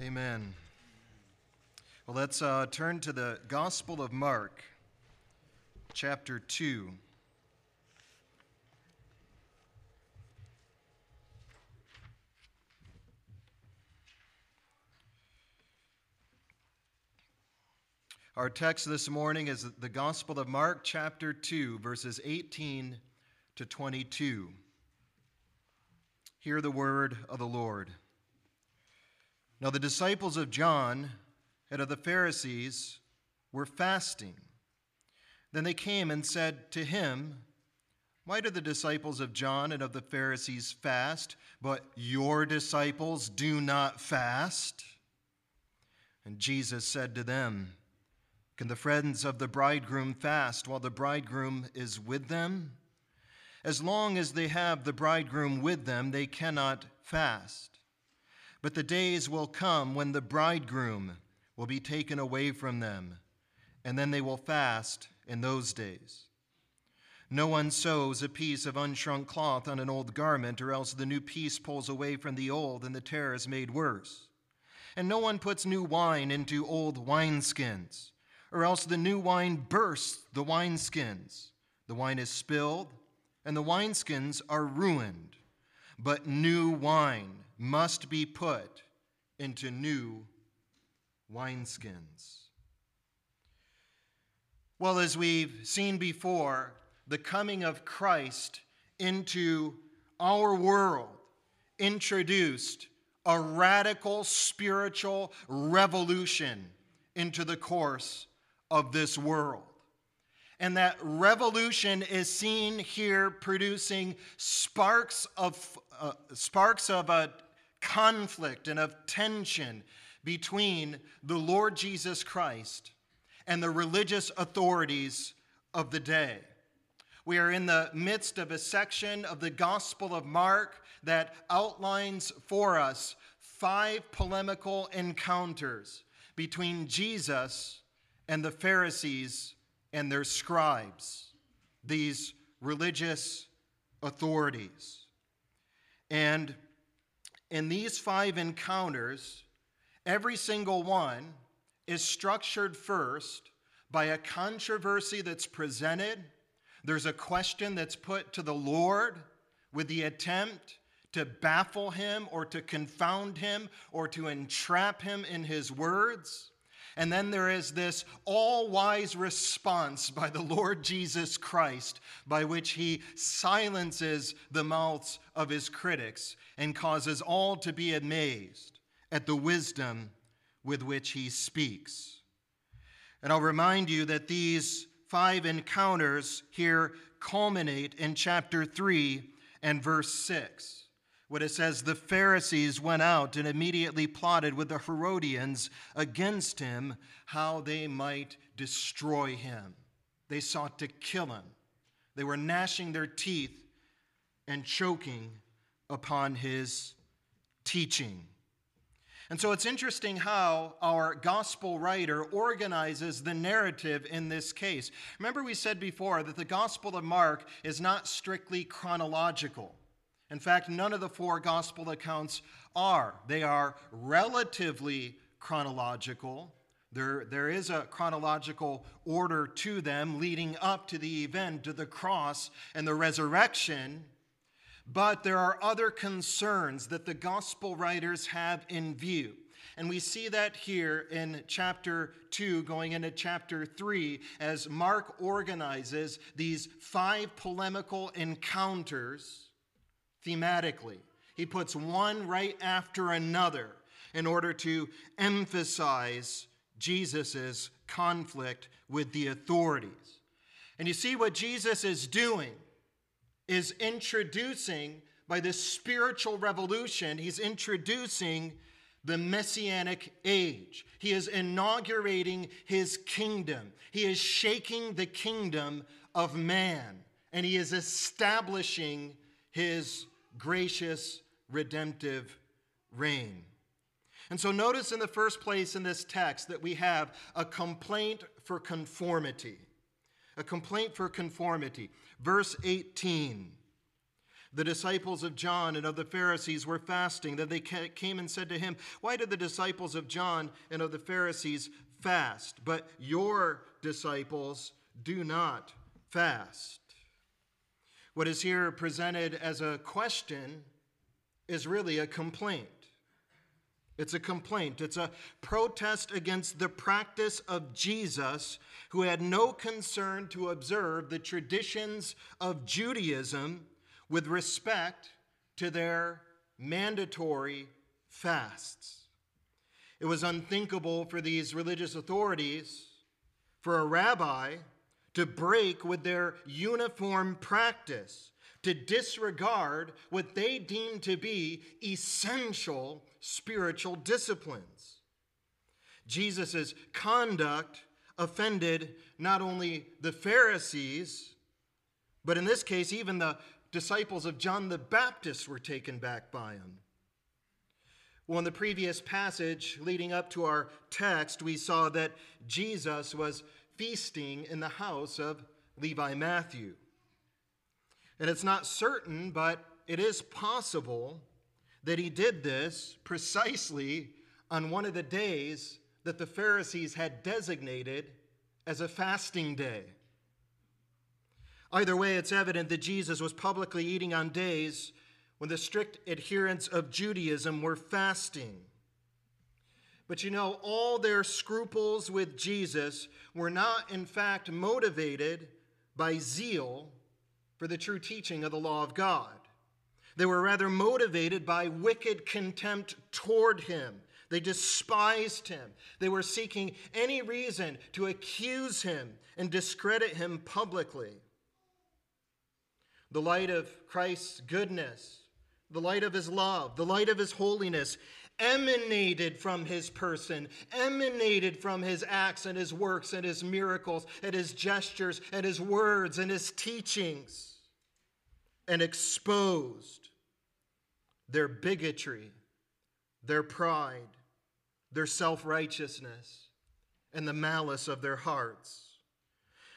Amen. Well, let's uh, turn to the Gospel of Mark, chapter 2. Our text this morning is the Gospel of Mark, chapter 2, verses 18 to 22. Hear the word of the Lord. Now, the disciples of John, and of the Pharisees, were fasting. Then they came and said to him, Why do the disciples of John and of the Pharisees fast, but your disciples do not fast? And Jesus said to them, Can the friends of the bridegroom fast while the bridegroom is with them? As long as they have the bridegroom with them, they cannot fast. But the days will come when the bridegroom will be taken away from them, and then they will fast in those days. No one sews a piece of unshrunk cloth on an old garment, or else the new piece pulls away from the old, and the tear is made worse. And no one puts new wine into old wineskins, or else the new wine bursts the wineskins. The wine is spilled, and the wineskins are ruined. But new wine must be put into new wineskins. Well, as we've seen before, the coming of Christ into our world introduced a radical spiritual revolution into the course of this world. And that revolution is seen here producing sparks of, uh, sparks of a conflict and of tension between the Lord Jesus Christ and the religious authorities of the day. We are in the midst of a section of the Gospel of Mark that outlines for us five polemical encounters between Jesus and the Pharisees and their scribes, these religious authorities. And in these five encounters, every single one is structured first by a controversy that's presented. There's a question that's put to the Lord with the attempt to baffle him or to confound him or to entrap him in his words. And then there is this all wise response by the Lord Jesus Christ, by which he silences the mouths of his critics and causes all to be amazed at the wisdom with which he speaks. And I'll remind you that these five encounters here culminate in chapter 3 and verse 6 what it says the Pharisees went out and immediately plotted with the Herodians against him how they might destroy him. They sought to kill him. They were gnashing their teeth and choking upon his teaching. And so it's interesting how our gospel writer organizes the narrative in this case. Remember, we said before that the Gospel of Mark is not strictly chronological. In fact, none of the four gospel accounts are. They are relatively chronological. There, there is a chronological order to them leading up to the event of the cross and the resurrection. But there are other concerns that the gospel writers have in view. And we see that here in chapter 2, going into chapter 3, as Mark organizes these five polemical encounters thematically. He puts one right after another in order to emphasize Jesus' conflict with the authorities. And you see what Jesus is doing is introducing, by this spiritual revolution, he's introducing the messianic age. He is inaugurating his kingdom. He is shaking the kingdom of man, and he is establishing his gracious, redemptive reign. And so, notice in the first place in this text that we have a complaint for conformity. A complaint for conformity. Verse 18. the disciples of John and of the Pharisees were fasting. Then they came and said to him, Why did the disciples of John and of the Pharisees fast, but your disciples do not fast? What is here presented as a question is really a complaint. It's a complaint. It's a protest against the practice of Jesus, who had no concern to observe the traditions of Judaism with respect to their mandatory fasts. It was unthinkable for these religious authorities, for a rabbi, to break with their uniform practice, to disregard what they deemed to be essential spiritual disciplines. Jesus' conduct offended not only the Pharisees, but in this case, even the disciples of John the Baptist were taken back by him. Well, in the previous passage leading up to our text, we saw that Jesus was feasting in the house of Levi Matthew. And it's not certain, but it is possible that he did this precisely on one of the days that the Pharisees had designated as a fasting day. Either way, it's evident that Jesus was publicly eating on days when the strict adherents of Judaism were fasting. But you know, all their scruples with Jesus were not, in fact, motivated by zeal for the true teaching of the law of God. They were rather motivated by wicked contempt toward him. They despised him. They were seeking any reason to accuse him and discredit him publicly the light of Christ's goodness, the light of his love, the light of his holiness emanated from his person, emanated from his acts and his works and his miracles and his gestures and his words and his teachings, and exposed their bigotry, their pride, their self righteousness, and the malice of their hearts.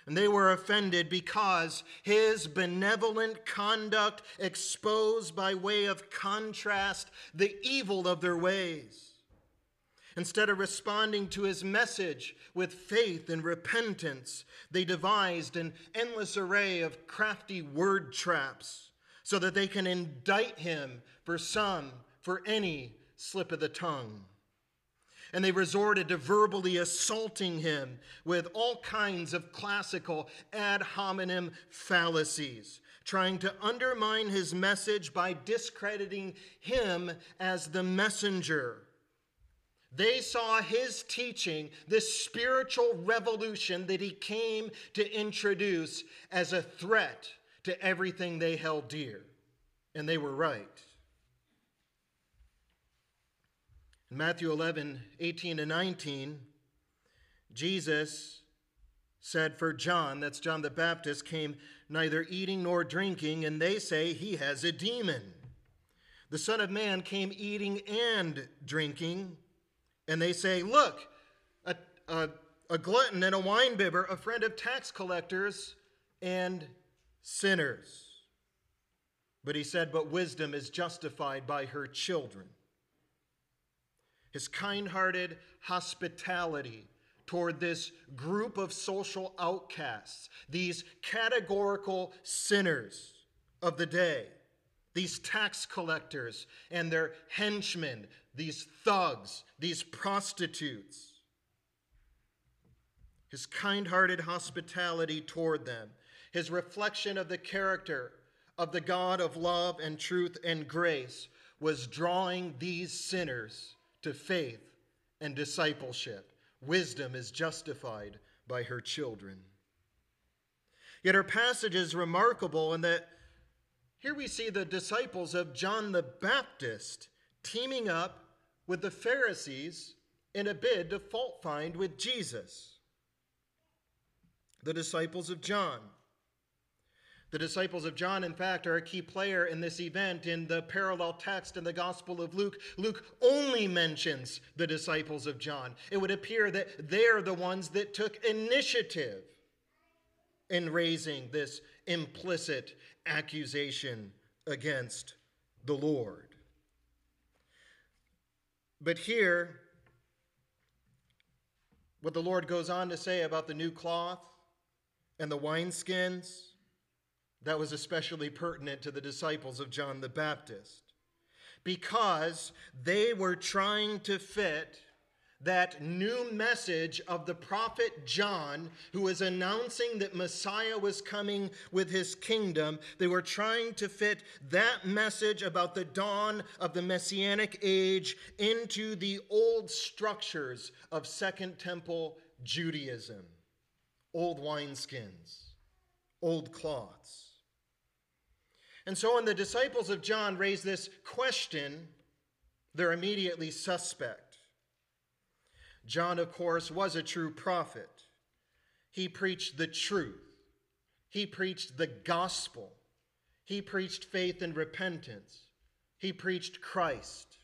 And they were offended because his benevolent conduct exposed by way of contrast the evil of their ways. Instead of responding to his message with faith and repentance, they devised an endless array of crafty word traps so that they can indict him for some, for any slip of the tongue and they resorted to verbally assaulting him with all kinds of classical ad hominem fallacies, trying to undermine his message by discrediting him as the messenger. They saw his teaching, this spiritual revolution that he came to introduce, as a threat to everything they held dear. And they were right. In Matthew 11, 18 and 19, Jesus said, For John, that's John the Baptist, came neither eating nor drinking, and they say he has a demon. The Son of Man came eating and drinking, and they say, Look, a, a, a glutton and a winebibber, a friend of tax collectors and sinners. But he said, But wisdom is justified by her children his kind hearted hospitality toward this group of social outcasts, these categorical sinners of the day, these tax collectors and their henchmen, these thugs, these prostitutes. His kind hearted hospitality toward them, his reflection of the character of the God of love and truth and grace was drawing these sinners to faith and discipleship. Wisdom is justified by her children. Yet our passage is remarkable in that here we see the disciples of John the Baptist teaming up with the Pharisees in a bid to fault find with Jesus. The disciples of John. The disciples of John, in fact, are a key player in this event in the parallel text in the Gospel of Luke. Luke only mentions the disciples of John. It would appear that they're the ones that took initiative in raising this implicit accusation against the Lord. But here, what the Lord goes on to say about the new cloth and the wineskins, that was especially pertinent to the disciples of John the Baptist. Because they were trying to fit that new message of the prophet John, who was announcing that Messiah was coming with his kingdom. They were trying to fit that message about the dawn of the messianic age into the old structures of Second Temple Judaism old wineskins, old cloths. And so when the disciples of John raise this question, they're immediately suspect. John, of course, was a true prophet. He preached the truth, he preached the gospel, he preached faith and repentance, he preached Christ,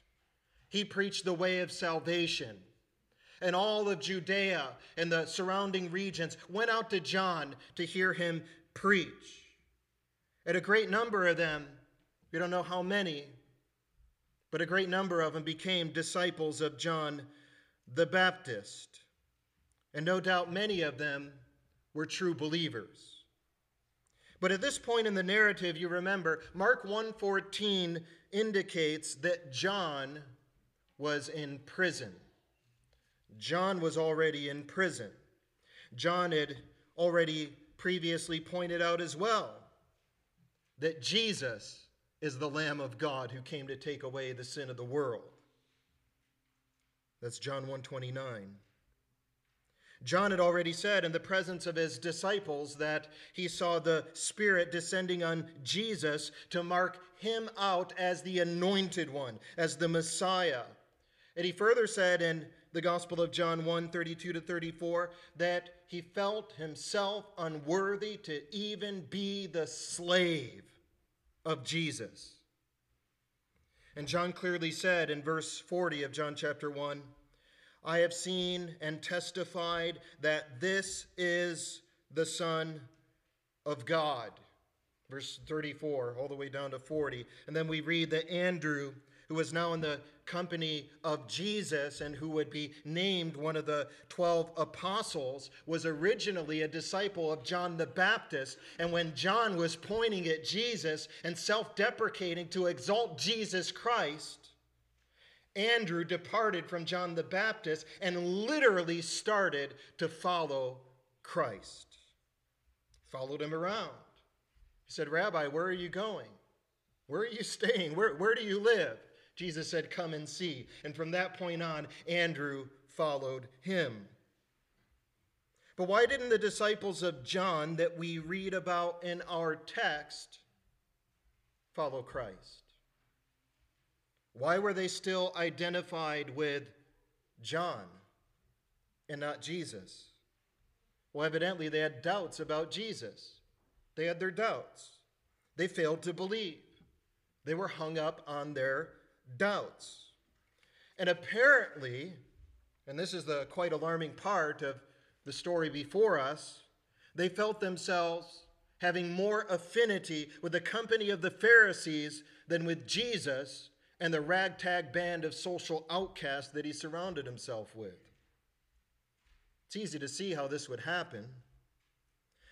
he preached the way of salvation. And all of Judea and the surrounding regions went out to John to hear him preach. And a great number of them, we don't know how many, but a great number of them became disciples of John the Baptist. And no doubt many of them were true believers. But at this point in the narrative, you remember, Mark 1:14 indicates that John was in prison. John was already in prison. John had already previously pointed out as well that Jesus is the Lamb of God who came to take away the sin of the world. That's John 129. John had already said in the presence of his disciples that he saw the Spirit descending on Jesus to mark him out as the anointed one, as the Messiah. And he further said in the Gospel of John 1 32 to 34 that he felt himself unworthy to even be the slave of Jesus. And John clearly said in verse 40 of John chapter 1 I have seen and testified that this is the Son of God. Verse 34, all the way down to 40. And then we read that Andrew, who was now in the company of Jesus and who would be named one of the 12 apostles, was originally a disciple of John the Baptist. And when John was pointing at Jesus and self deprecating to exalt Jesus Christ, Andrew departed from John the Baptist and literally started to follow Christ. Followed him around. He said, Rabbi, where are you going? Where are you staying? Where, where do you live? Jesus said, Come and see. And from that point on, Andrew followed him. But why didn't the disciples of John that we read about in our text follow Christ? Why were they still identified with John and not Jesus? Well, evidently they had doubts about Jesus. They had their doubts. They failed to believe. They were hung up on their doubts. And apparently, and this is the quite alarming part of the story before us, they felt themselves having more affinity with the company of the Pharisees than with Jesus and the ragtag band of social outcasts that he surrounded himself with. It's easy to see how this would happen.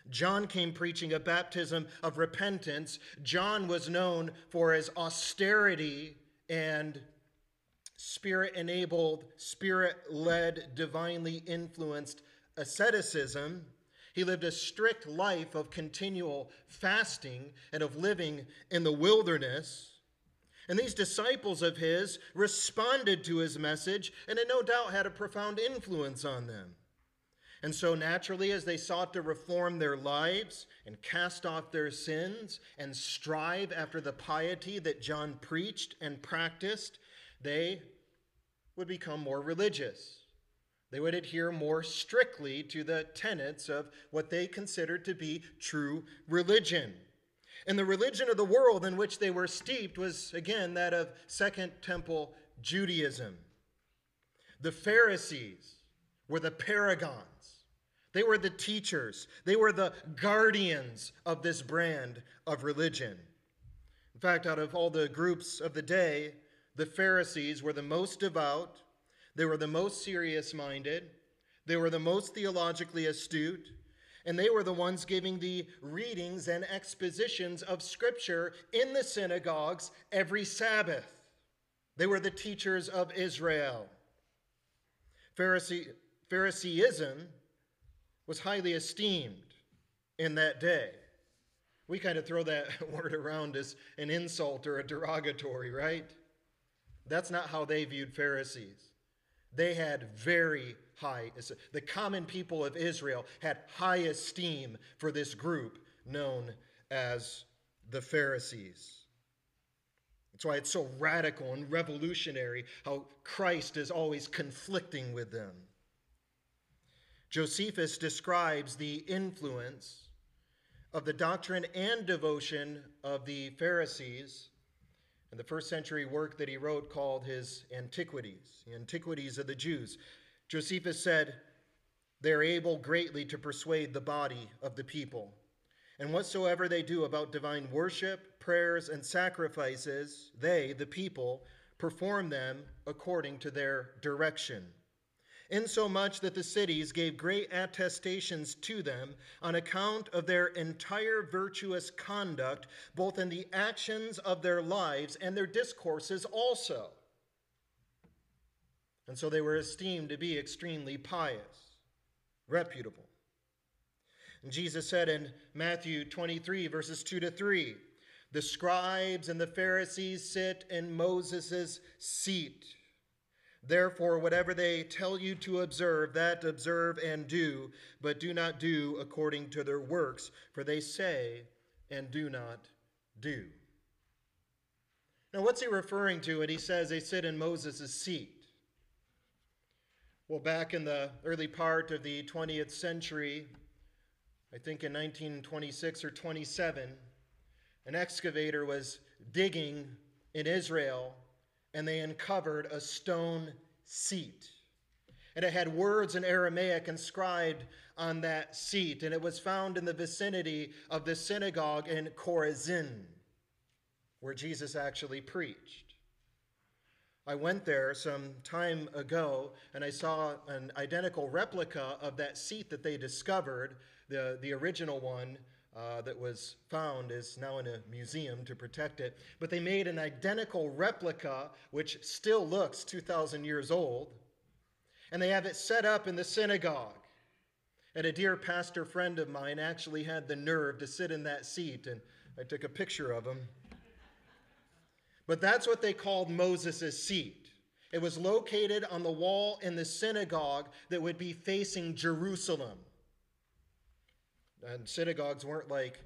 John came preaching a baptism of repentance. John was known for his austerity and spirit enabled, spirit led, divinely influenced asceticism. He lived a strict life of continual fasting and of living in the wilderness. And these disciples of his responded to his message, and it no doubt had a profound influence on them. And so, naturally, as they sought to reform their lives and cast off their sins and strive after the piety that John preached and practiced, they would become more religious. They would adhere more strictly to the tenets of what they considered to be true religion. And the religion of the world in which they were steeped was, again, that of Second Temple Judaism. The Pharisees were the paragons, they were the teachers, they were the guardians of this brand of religion. In fact, out of all the groups of the day, the Pharisees were the most devout, they were the most serious minded, they were the most theologically astute, and they were the ones giving the readings and expositions of Scripture in the synagogues every Sabbath. They were the teachers of Israel. Pharisee, Phariseeism was highly esteemed in that day. We kind of throw that word around as an insult or a derogatory, right? That's not how they viewed Pharisees. They had very high, the common people of Israel had high esteem for this group known as the Pharisees. That's why it's so radical and revolutionary how Christ is always conflicting with them. Josephus describes the influence of the doctrine and devotion of the Pharisees in the first century work that he wrote called his Antiquities, the Antiquities of the Jews. Josephus said, They are able greatly to persuade the body of the people. And whatsoever they do about divine worship, prayers, and sacrifices, they, the people, perform them according to their direction insomuch that the cities gave great attestations to them on account of their entire virtuous conduct, both in the actions of their lives and their discourses also. And so they were esteemed to be extremely pious, reputable. And Jesus said in Matthew 23, verses 2 to 3, the scribes and the Pharisees sit in Moses' seat. Therefore, whatever they tell you to observe, that observe and do, but do not do according to their works, for they say and do not do. Now, what's he referring to when he says they sit in Moses' seat? Well, back in the early part of the 20th century, I think in 1926 or 27, an excavator was digging in Israel and they uncovered a stone seat. And it had words in Aramaic inscribed on that seat, and it was found in the vicinity of the synagogue in Chorazin, where Jesus actually preached. I went there some time ago and I saw an identical replica of that seat that they discovered, the, the original one uh, that was found is now in a museum to protect it. But they made an identical replica, which still looks 2,000 years old, and they have it set up in the synagogue. And a dear pastor friend of mine actually had the nerve to sit in that seat, and I took a picture of him. But that's what they called Moses' seat. It was located on the wall in the synagogue that would be facing Jerusalem. And synagogues weren't like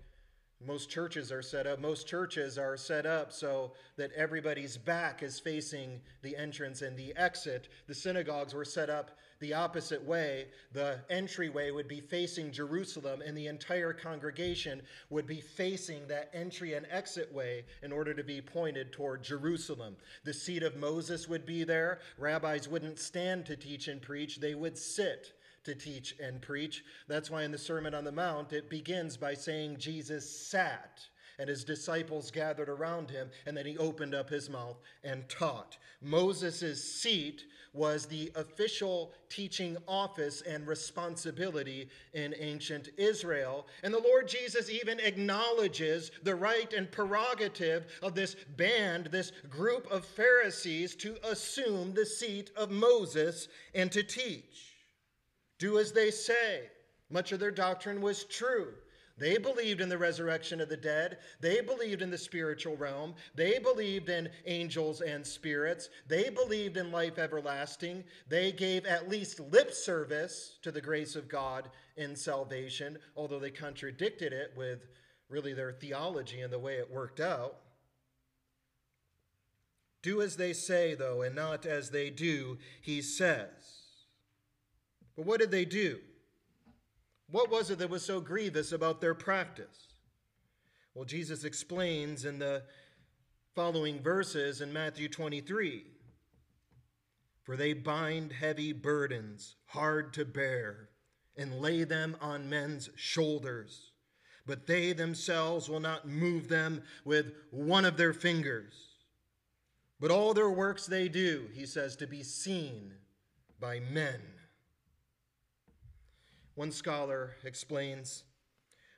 most churches are set up. Most churches are set up so that everybody's back is facing the entrance and the exit. The synagogues were set up the opposite way. The entryway would be facing Jerusalem, and the entire congregation would be facing that entry and exit way in order to be pointed toward Jerusalem. The seat of Moses would be there. Rabbis wouldn't stand to teach and preach, they would sit to teach and preach. That's why in the Sermon on the Mount it begins by saying Jesus sat and his disciples gathered around him, and then he opened up his mouth and taught. Moses' seat was the official teaching office and responsibility in ancient Israel. And the Lord Jesus even acknowledges the right and prerogative of this band, this group of Pharisees, to assume the seat of Moses and to teach do as they say. Much of their doctrine was true. They believed in the resurrection of the dead. They believed in the spiritual realm. They believed in angels and spirits. They believed in life everlasting. They gave at least lip service to the grace of God in salvation, although they contradicted it with really their theology and the way it worked out. Do as they say, though, and not as they do, he says. But what did they do? What was it that was so grievous about their practice? Well, Jesus explains in the following verses in Matthew 23 For they bind heavy burdens, hard to bear, and lay them on men's shoulders, but they themselves will not move them with one of their fingers. But all their works they do, he says, to be seen by men. One scholar explains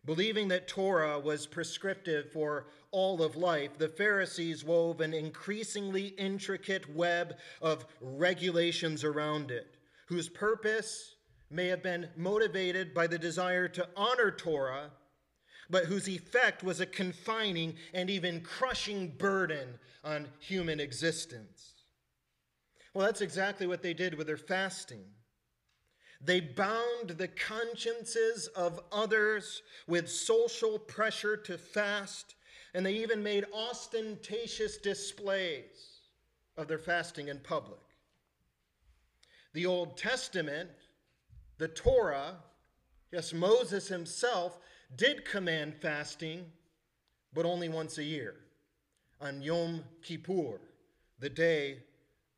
Believing that Torah was prescriptive for all of life, the Pharisees wove an increasingly intricate web of regulations around it, whose purpose may have been motivated by the desire to honor Torah, but whose effect was a confining and even crushing burden on human existence. Well, that's exactly what they did with their fasting. They bound the consciences of others with social pressure to fast, and they even made ostentatious displays of their fasting in public. The Old Testament, the Torah, yes, Moses himself did command fasting, but only once a year, on Yom Kippur, the Day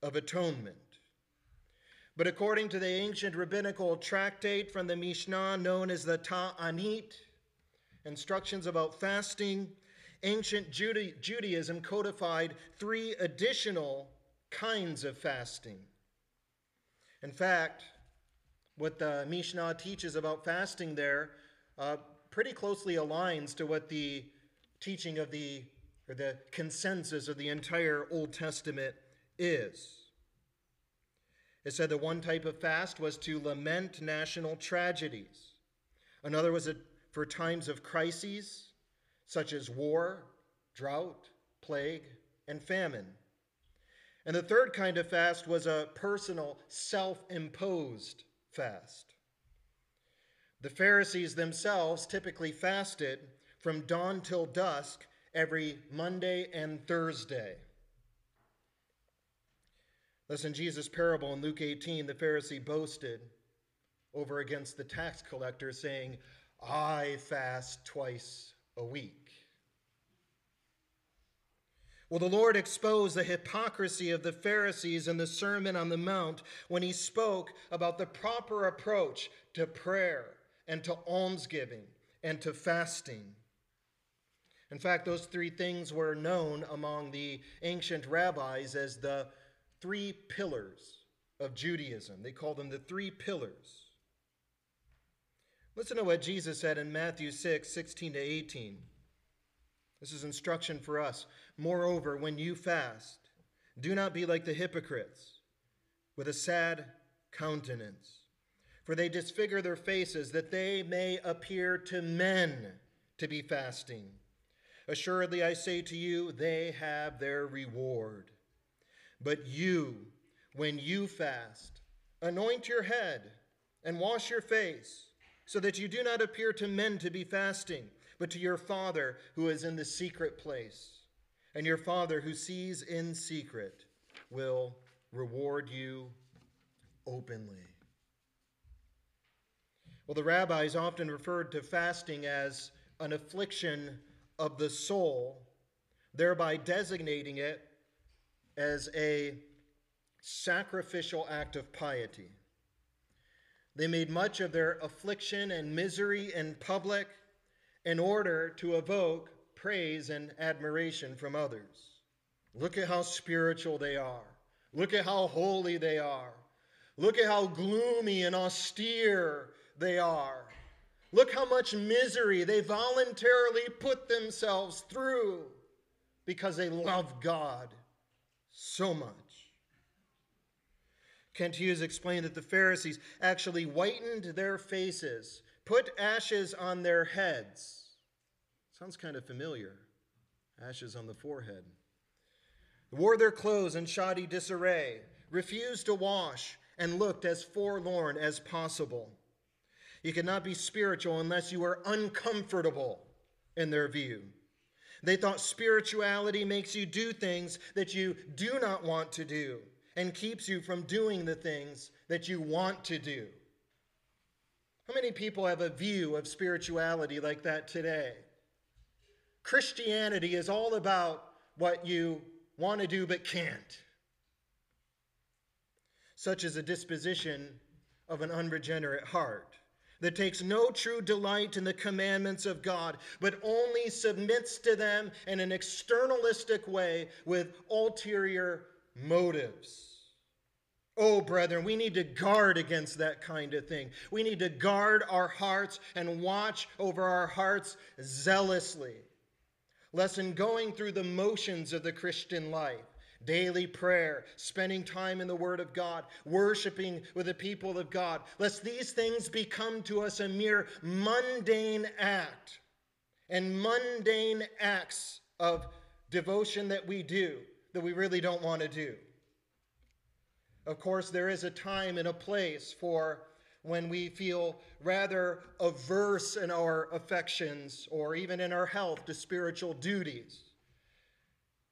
of Atonement. But according to the ancient rabbinical tractate from the Mishnah known as the Ta'anit, instructions about fasting, ancient Judaism codified three additional kinds of fasting. In fact, what the Mishnah teaches about fasting there uh, pretty closely aligns to what the teaching of the or the consensus of the entire Old Testament is. It said that one type of fast was to lament national tragedies. Another was for times of crises, such as war, drought, plague, and famine. And the third kind of fast was a personal, self imposed fast. The Pharisees themselves typically fasted from dawn till dusk every Monday and Thursday. Listen, Jesus' parable in Luke 18, the Pharisee boasted over against the tax collector, saying, I fast twice a week. Well, the Lord exposed the hypocrisy of the Pharisees in the Sermon on the Mount when he spoke about the proper approach to prayer and to almsgiving and to fasting. In fact, those three things were known among the ancient rabbis as the three pillars of Judaism. They call them the three pillars. Listen to what Jesus said in Matthew 6 16 to 18. This is instruction for us. Moreover, when you fast, do not be like the hypocrites with a sad countenance, for they disfigure their faces that they may appear to men to be fasting. Assuredly, I say to you, they have their reward. But you, when you fast, anoint your head and wash your face, so that you do not appear to men to be fasting, but to your Father who is in the secret place. And your Father who sees in secret will reward you openly. Well, the rabbis often referred to fasting as an affliction of the soul, thereby designating it as a sacrificial act of piety. They made much of their affliction and misery in public in order to evoke praise and admiration from others. Look at how spiritual they are. Look at how holy they are. Look at how gloomy and austere they are. Look how much misery they voluntarily put themselves through because they love God so much. Kent Hughes explained that the Pharisees actually whitened their faces, put ashes on their heads. Sounds kind of familiar. Ashes on the forehead. Wore their clothes in shoddy disarray, refused to wash, and looked as forlorn as possible. You cannot be spiritual unless you are uncomfortable in their view. They thought spirituality makes you do things that you do not want to do and keeps you from doing the things that you want to do. How many people have a view of spirituality like that today? Christianity is all about what you want to do but can't. Such is a disposition of an unregenerate heart. That takes no true delight in the commandments of God, but only submits to them in an externalistic way with ulterior motives. Oh, brethren, we need to guard against that kind of thing. We need to guard our hearts and watch over our hearts zealously. Lest in going through the motions of the Christian life, daily prayer, spending time in the Word of God, worshiping with the people of God, lest these things become to us a mere mundane act and mundane acts of devotion that we do that we really don't want to do. Of course, there is a time and a place for when we feel rather averse in our affections or even in our health to spiritual duties.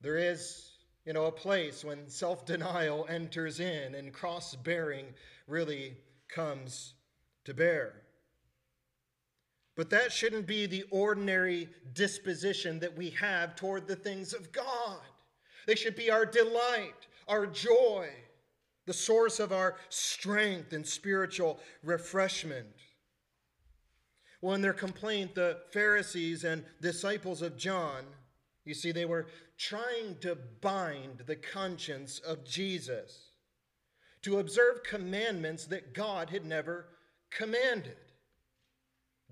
There is, you know, a place when self denial enters in and cross bearing really comes to bear. But that shouldn't be the ordinary disposition that we have toward the things of God. They should be our delight, our joy the source of our strength and spiritual refreshment. Well, in their complaint, the Pharisees and disciples of John, you see, they were trying to bind the conscience of Jesus to observe commandments that God had never commanded.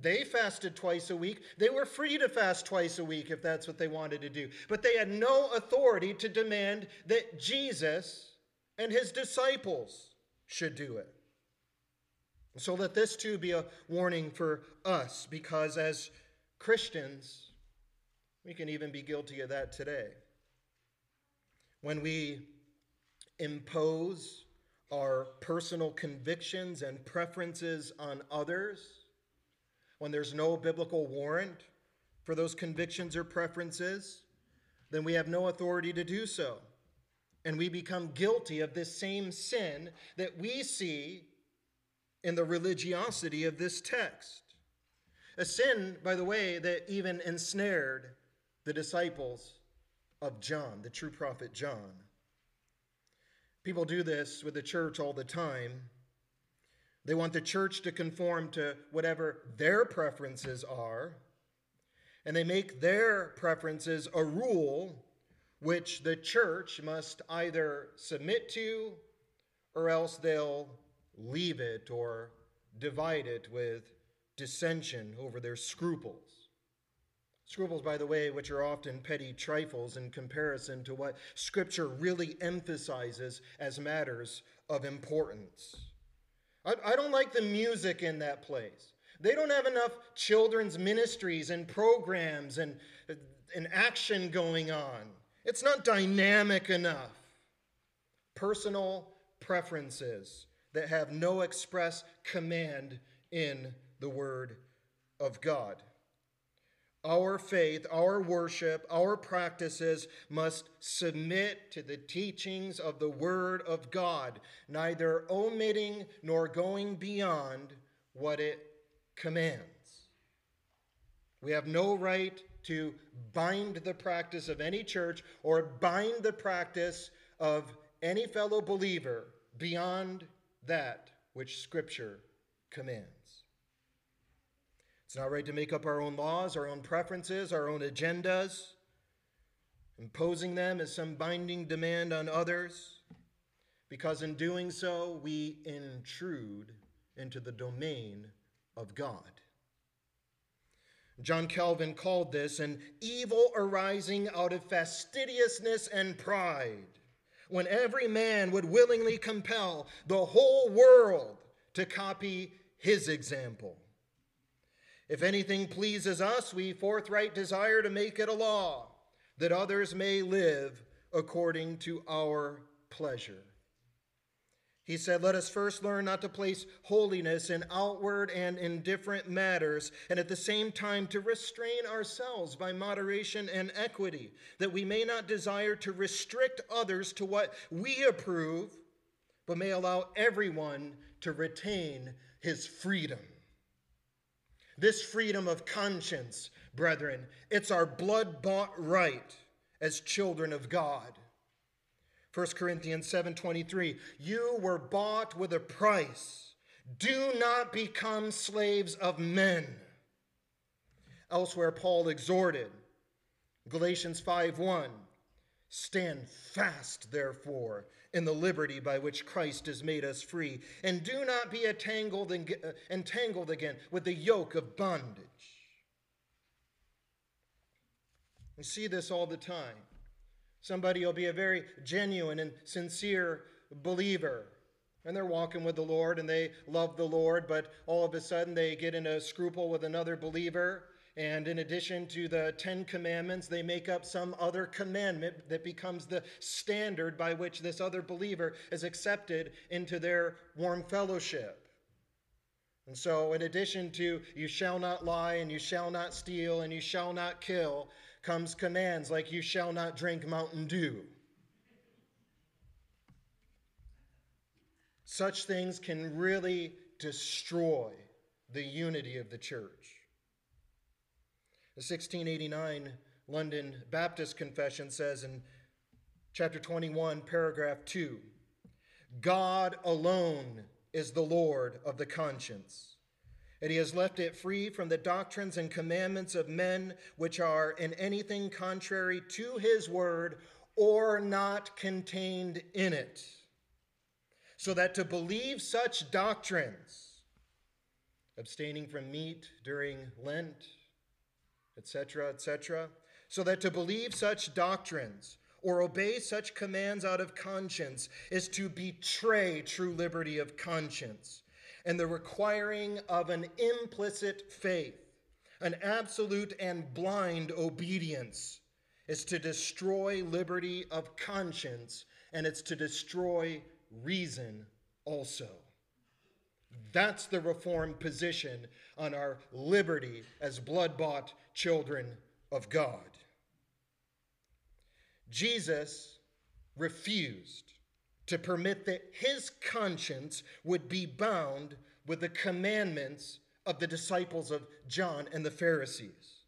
They fasted twice a week. They were free to fast twice a week if that's what they wanted to do. But they had no authority to demand that Jesus and his disciples should do it. So let this too be a warning for us, because as Christians, we can even be guilty of that today. When we impose our personal convictions and preferences on others, when there's no biblical warrant for those convictions or preferences, then we have no authority to do so and we become guilty of this same sin that we see in the religiosity of this text. A sin, by the way, that even ensnared the disciples of John, the true prophet John. People do this with the church all the time. They want the church to conform to whatever their preferences are, and they make their preferences a rule which the church must either submit to or else they'll leave it or divide it with dissension over their scruples. Scruples, by the way, which are often petty trifles in comparison to what Scripture really emphasizes as matters of importance. I, I don't like the music in that place. They don't have enough children's ministries and programs and, and action going on. It's not dynamic enough. Personal preferences that have no express command in the Word of God. Our faith, our worship, our practices must submit to the teachings of the Word of God, neither omitting nor going beyond what it commands. We have no right to bind the practice of any church or bind the practice of any fellow believer beyond that which Scripture commands. It's not right to make up our own laws, our own preferences, our own agendas, imposing them as some binding demand on others, because in doing so, we intrude into the domain of God. John Calvin called this an evil arising out of fastidiousness and pride, when every man would willingly compel the whole world to copy his example. If anything pleases us, we forthright desire to make it a law, that others may live according to our pleasure. He said, Let us first learn not to place holiness in outward and indifferent matters, and at the same time to restrain ourselves by moderation and equity, that we may not desire to restrict others to what we approve, but may allow everyone to retain his freedom. This freedom of conscience, brethren, it's our blood bought right as children of God. 1 Corinthians 7:23 You were bought with a price. Do not become slaves of men. Elsewhere, Paul exhorted, Galatians 5:1, Stand fast, therefore, in the liberty by which Christ has made us free, and do not be entangled, and, uh, entangled again with the yoke of bondage. We see this all the time. Somebody will be a very genuine and sincere believer, and they're walking with the Lord and they love the Lord, but all of a sudden they get in a scruple with another believer and in addition to the Ten Commandments, they make up some other commandment that becomes the standard by which this other believer is accepted into their warm fellowship. And so, in addition to you shall not lie, and you shall not steal, and you shall not kill, comes commands like you shall not drink Mountain Dew. Such things can really destroy the unity of the church. The 1689 London Baptist Confession says in chapter 21, paragraph 2 God alone is the Lord of the conscience, and he has left it free from the doctrines and commandments of men which are in anything contrary to his word or not contained in it. So that to believe such doctrines, abstaining from meat during Lent, etc., etc., so that to believe such doctrines or obey such commands out of conscience is to betray true liberty of conscience and the requiring of an implicit faith, an absolute and blind obedience, is to destroy liberty of conscience and it's to destroy reason also. That's the Reformed position on our liberty as blood bought children of God. Jesus refused to permit that his conscience would be bound with the commandments of the disciples of John and the Pharisees.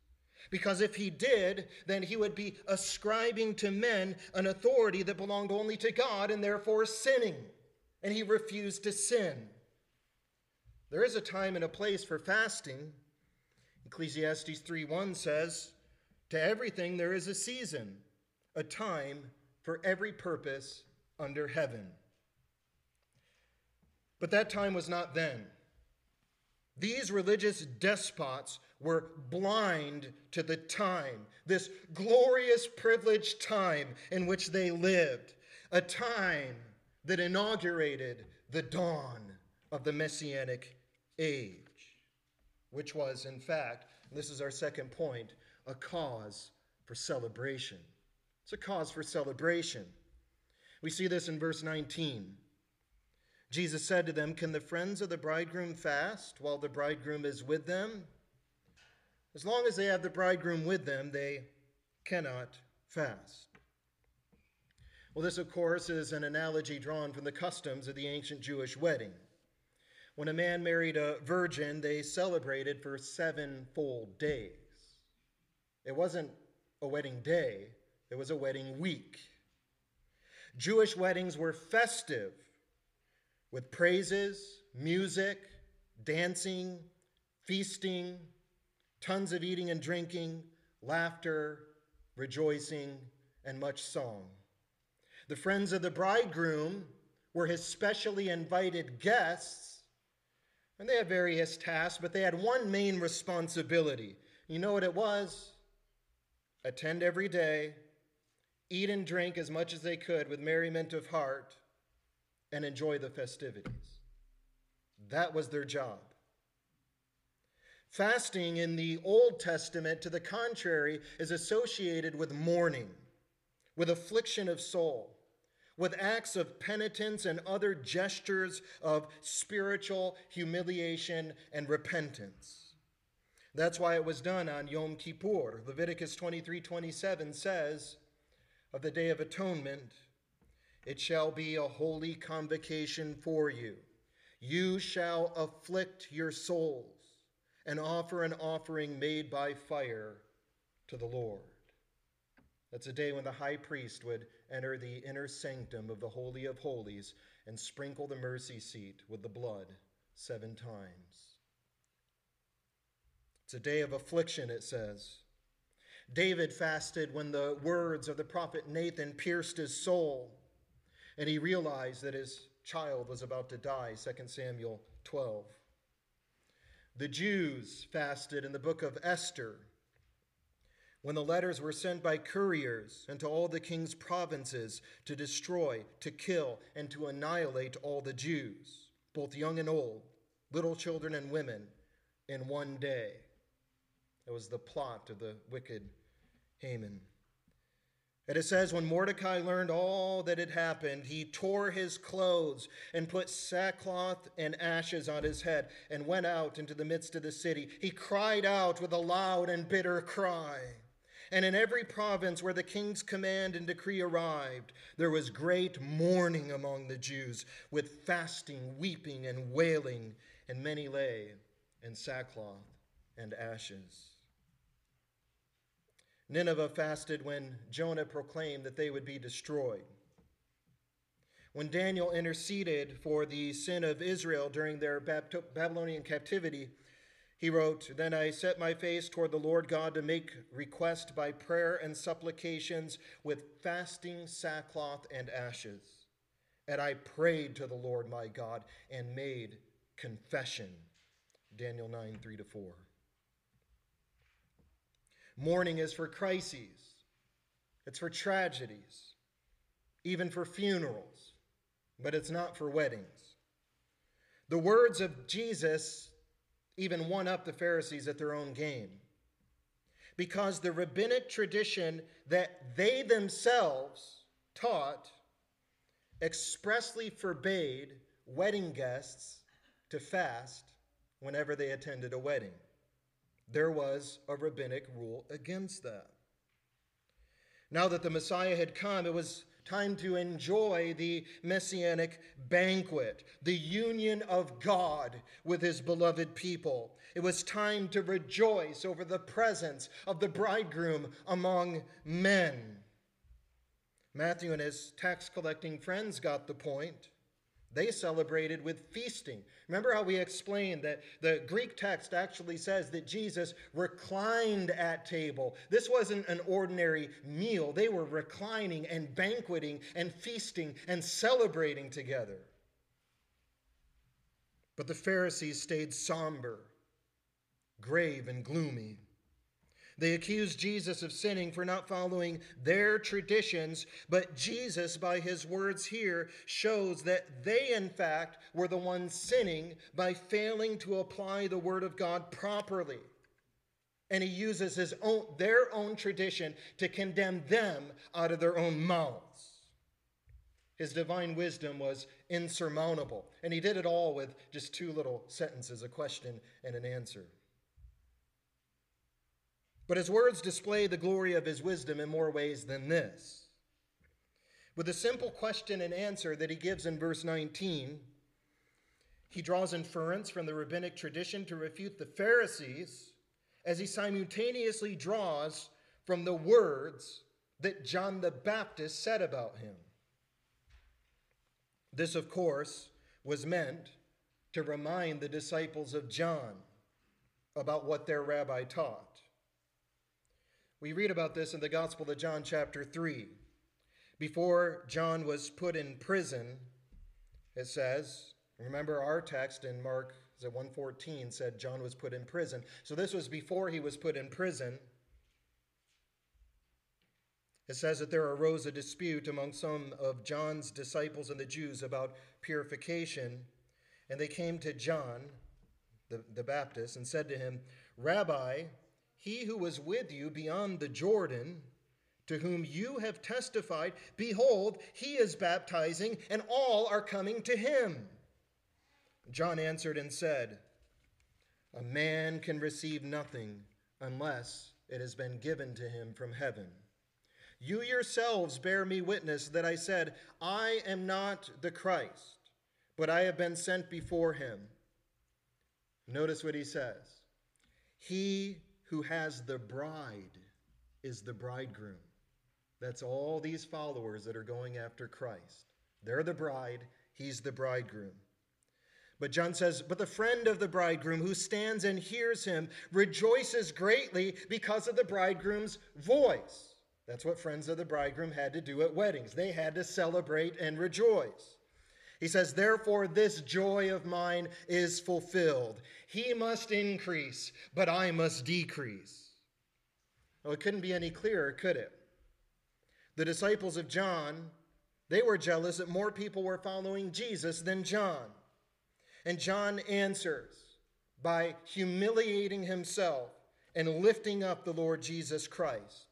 Because if he did, then he would be ascribing to men an authority that belonged only to God and therefore sinning. And he refused to sin. There is a time and a place for fasting, Ecclesiastes 3:1 says, "To everything there is a season, a time for every purpose under heaven." But that time was not then. These religious despots were blind to the time, this glorious, privileged time in which they lived, a time that inaugurated the dawn of the Messianic age which was, in fact, this is our second point, a cause for celebration. It's a cause for celebration. We see this in verse 19. Jesus said to them, Can the friends of the bridegroom fast while the bridegroom is with them? As long as they have the bridegroom with them, they cannot fast. Well, this, of course, is an analogy drawn from the customs of the ancient Jewish wedding. When a man married a virgin, they celebrated for seven full days. It wasn't a wedding day, it was a wedding week. Jewish weddings were festive with praises, music, dancing, feasting, tons of eating and drinking, laughter, rejoicing, and much song. The friends of the bridegroom were his specially invited guests and they had various tasks, but they had one main responsibility. You know what it was? Attend every day, eat and drink as much as they could with merriment of heart, and enjoy the festivities. That was their job. Fasting in the Old Testament, to the contrary, is associated with mourning, with affliction of soul with acts of penitence and other gestures of spiritual humiliation and repentance. That's why it was done on Yom Kippur. Leviticus 23 27 says, Of the Day of Atonement, it shall be a holy convocation for you. You shall afflict your souls and offer an offering made by fire to the Lord. That's a day when the high priest would enter the inner sanctum of the Holy of Holies and sprinkle the mercy seat with the blood seven times. It's a day of affliction, it says. David fasted when the words of the prophet Nathan pierced his soul, and he realized that his child was about to die, 2 Samuel 12. The Jews fasted in the book of Esther when the letters were sent by couriers into all the king's provinces to destroy, to kill, and to annihilate all the Jews, both young and old, little children and women, in one day. It was the plot of the wicked Haman. And it says, when Mordecai learned all that had happened, he tore his clothes and put sackcloth and ashes on his head and went out into the midst of the city. He cried out with a loud and bitter cry. And in every province where the king's command and decree arrived, there was great mourning among the Jews, with fasting, weeping, and wailing, and many lay in sackcloth and ashes. Nineveh fasted when Jonah proclaimed that they would be destroyed. When Daniel interceded for the sin of Israel during their Babylonian captivity, he wrote, Then I set my face toward the Lord God to make request by prayer and supplications with fasting, sackcloth, and ashes. And I prayed to the Lord my God and made confession. Daniel 9, 3 to 4. Mourning is for crises, it's for tragedies, even for funerals, but it's not for weddings. The words of Jesus even one up the Pharisees at their own game. Because the rabbinic tradition that they themselves taught expressly forbade wedding guests to fast whenever they attended a wedding. There was a rabbinic rule against that. Now that the Messiah had come, it was time to enjoy the messianic banquet, the union of God with his beloved people. It was time to rejoice over the presence of the bridegroom among men. Matthew and his tax collecting friends got the point. They celebrated with feasting. Remember how we explained that the Greek text actually says that Jesus reclined at table. This wasn't an ordinary meal, they were reclining and banqueting and feasting and celebrating together. But the Pharisees stayed somber, grave, and gloomy. They accused Jesus of sinning for not following their traditions, but Jesus, by his words here, shows that they, in fact, were the ones sinning by failing to apply the word of God properly. And he uses his own, their own tradition to condemn them out of their own mouths. His divine wisdom was insurmountable, and he did it all with just two little sentences a question and an answer. But his words display the glory of his wisdom in more ways than this. With a simple question and answer that he gives in verse 19, he draws inference from the rabbinic tradition to refute the Pharisees as he simultaneously draws from the words that John the Baptist said about him. This, of course, was meant to remind the disciples of John about what their rabbi taught. We read about this in the Gospel of John, chapter 3. Before John was put in prison, it says, remember our text in Mark is it 114 said John was put in prison. So this was before he was put in prison. It says that there arose a dispute among some of John's disciples and the Jews about purification. And they came to John, the, the Baptist, and said to him, Rabbi, he who was with you beyond the Jordan, to whom you have testified, behold, he is baptizing, and all are coming to him. John answered and said, A man can receive nothing unless it has been given to him from heaven. You yourselves bear me witness that I said, I am not the Christ, but I have been sent before him. Notice what he says. He who has the bride is the bridegroom. That's all these followers that are going after Christ. They're the bride, he's the bridegroom. But John says, But the friend of the bridegroom who stands and hears him rejoices greatly because of the bridegroom's voice. That's what friends of the bridegroom had to do at weddings. They had to celebrate and rejoice. He says, Therefore, this joy of mine is fulfilled. He must increase, but I must decrease. Well, it couldn't be any clearer, could it? The disciples of John, they were jealous that more people were following Jesus than John. And John answers by humiliating himself and lifting up the Lord Jesus Christ,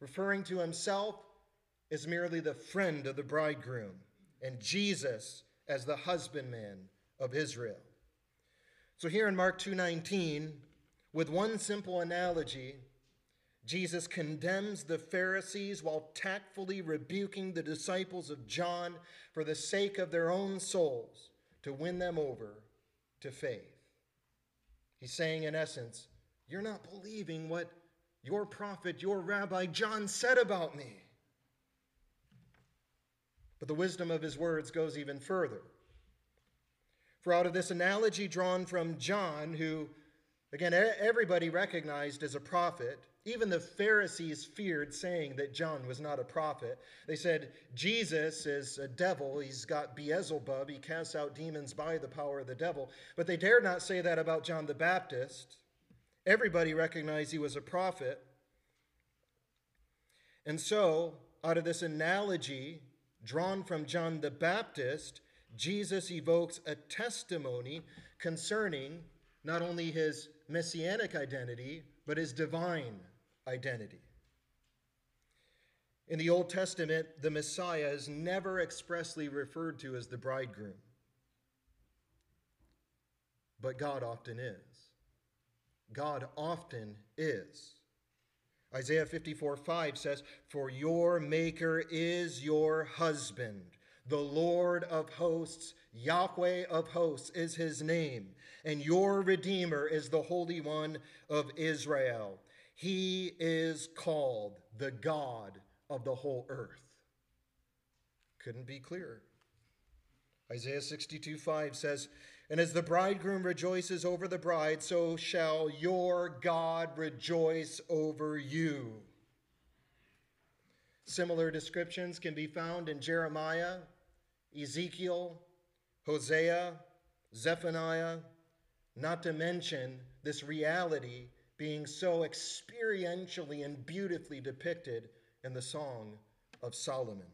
referring to himself as merely the friend of the bridegroom and Jesus as the husbandman of Israel. So here in Mark 2:19, with one simple analogy, Jesus condemns the Pharisees while tactfully rebuking the disciples of John for the sake of their own souls to win them over to faith. He's saying, in essence, You're not believing what your prophet, your rabbi John said about me. But the wisdom of his words goes even further. For out of this analogy drawn from John, who, again, everybody recognized as a prophet, even the Pharisees feared saying that John was not a prophet. They said, Jesus is a devil. He's got Beelzebub. He casts out demons by the power of the devil. But they dared not say that about John the Baptist. Everybody recognized he was a prophet. And so, out of this analogy drawn from John the Baptist, Jesus evokes a testimony concerning not only his messianic identity, but his divine identity. In the Old Testament, the Messiah is never expressly referred to as the bridegroom, but God often is. God often is. Isaiah 54 5 says, For your Maker is your husband. The Lord of hosts, Yahweh of hosts is his name, and your Redeemer is the Holy One of Israel. He is called the God of the whole earth. Couldn't be clearer. Isaiah 62 5 says, And as the bridegroom rejoices over the bride, so shall your God rejoice over you. Similar descriptions can be found in Jeremiah, Ezekiel, Hosea, Zephaniah, not to mention this reality being so experientially and beautifully depicted in the Song of Solomon.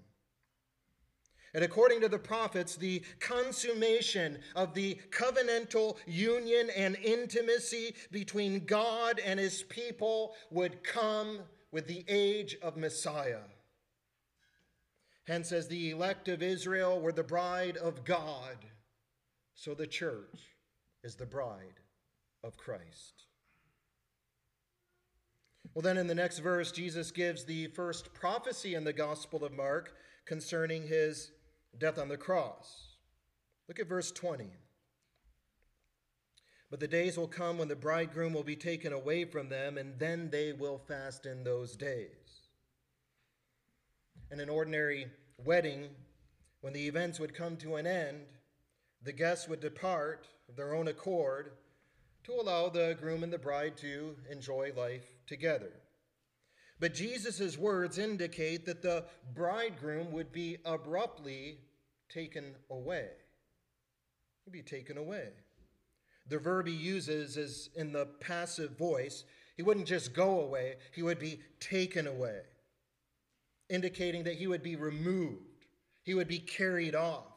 And according to the prophets, the consummation of the covenantal union and intimacy between God and his people would come with the age of Messiah. Hence, as the elect of Israel were the bride of God, so the church is the bride of Christ. Well, then in the next verse, Jesus gives the first prophecy in the Gospel of Mark concerning his death on the cross. Look at verse 20. But the days will come when the bridegroom will be taken away from them, and then they will fast in those days. In an ordinary wedding, when the events would come to an end, the guests would depart of their own accord to allow the groom and the bride to enjoy life together. But Jesus' words indicate that the bridegroom would be abruptly taken away. He'd be taken away. The verb he uses is in the passive voice. He wouldn't just go away, he would be taken away, indicating that he would be removed, he would be carried off,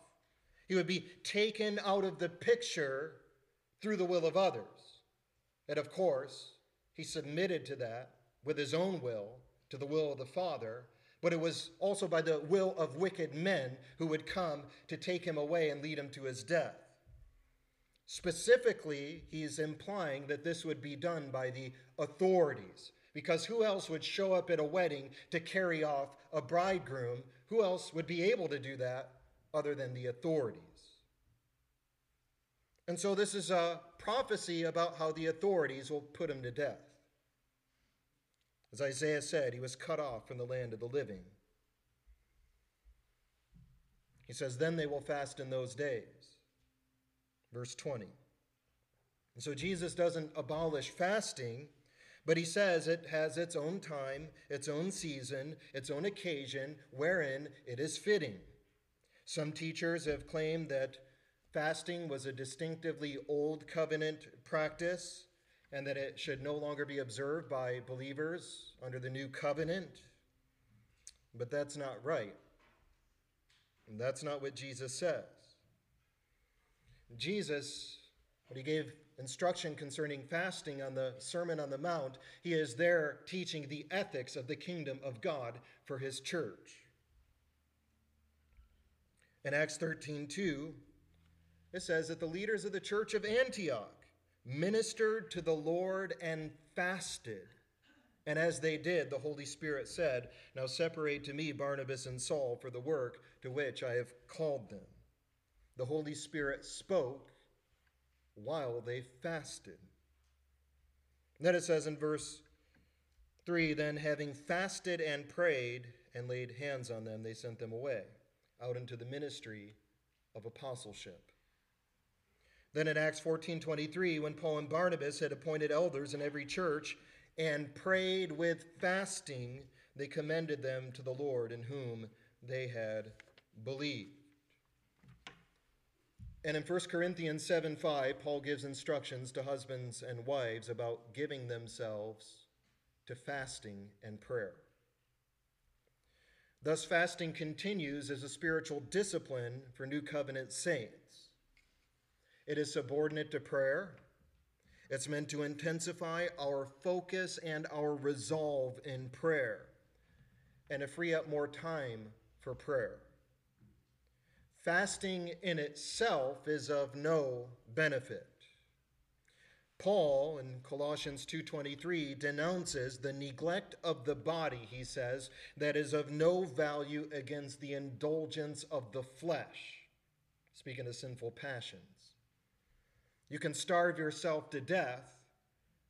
he would be taken out of the picture through the will of others. And of course, he submitted to that with his own will to the will of the Father, but it was also by the will of wicked men who would come to take him away and lead him to his death. Specifically, he's implying that this would be done by the authorities, because who else would show up at a wedding to carry off a bridegroom? Who else would be able to do that other than the authorities? And so, this is a prophecy about how the authorities will put him to death. As Isaiah said, he was cut off from the land of the living. He says, Then they will fast in those days. verse 20. And so Jesus doesn't abolish fasting, but he says it has its own time, its own season, its own occasion wherein it is fitting. Some teachers have claimed that fasting was a distinctively old covenant practice and that it should no longer be observed by believers under the new covenant. But that's not right. And that's not what Jesus says. Jesus, when he gave instruction concerning fasting on the Sermon on the Mount, he is there teaching the ethics of the kingdom of God for his church. In Acts 13 2, it says that the leaders of the church of Antioch ministered to the Lord and fasted. And as they did, the Holy Spirit said, Now separate to me Barnabas and Saul for the work to which I have called them. The Holy Spirit spoke while they fasted. then it says in verse 3 Then having fasted and prayed and laid hands on them, they sent them away out into the ministry of apostleship. Then in Acts 14:23 when Paul and Barnabas had appointed elders in every church and prayed with fasting they commended them to the Lord in whom they had believed. And in 1 Corinthians 7 5, Paul gives instructions to husbands and wives about giving themselves to fasting and prayer. Thus, fasting continues as a spiritual discipline for New Covenant saints. It is subordinate to prayer. It's meant to intensify our focus and our resolve in prayer and to free up more time for prayer. Fasting in itself is of no benefit. Paul in Colossians 2:23 denounces the neglect of the body, he says, that is of no value against the indulgence of the flesh. Speaking of sinful passions. You can starve yourself to death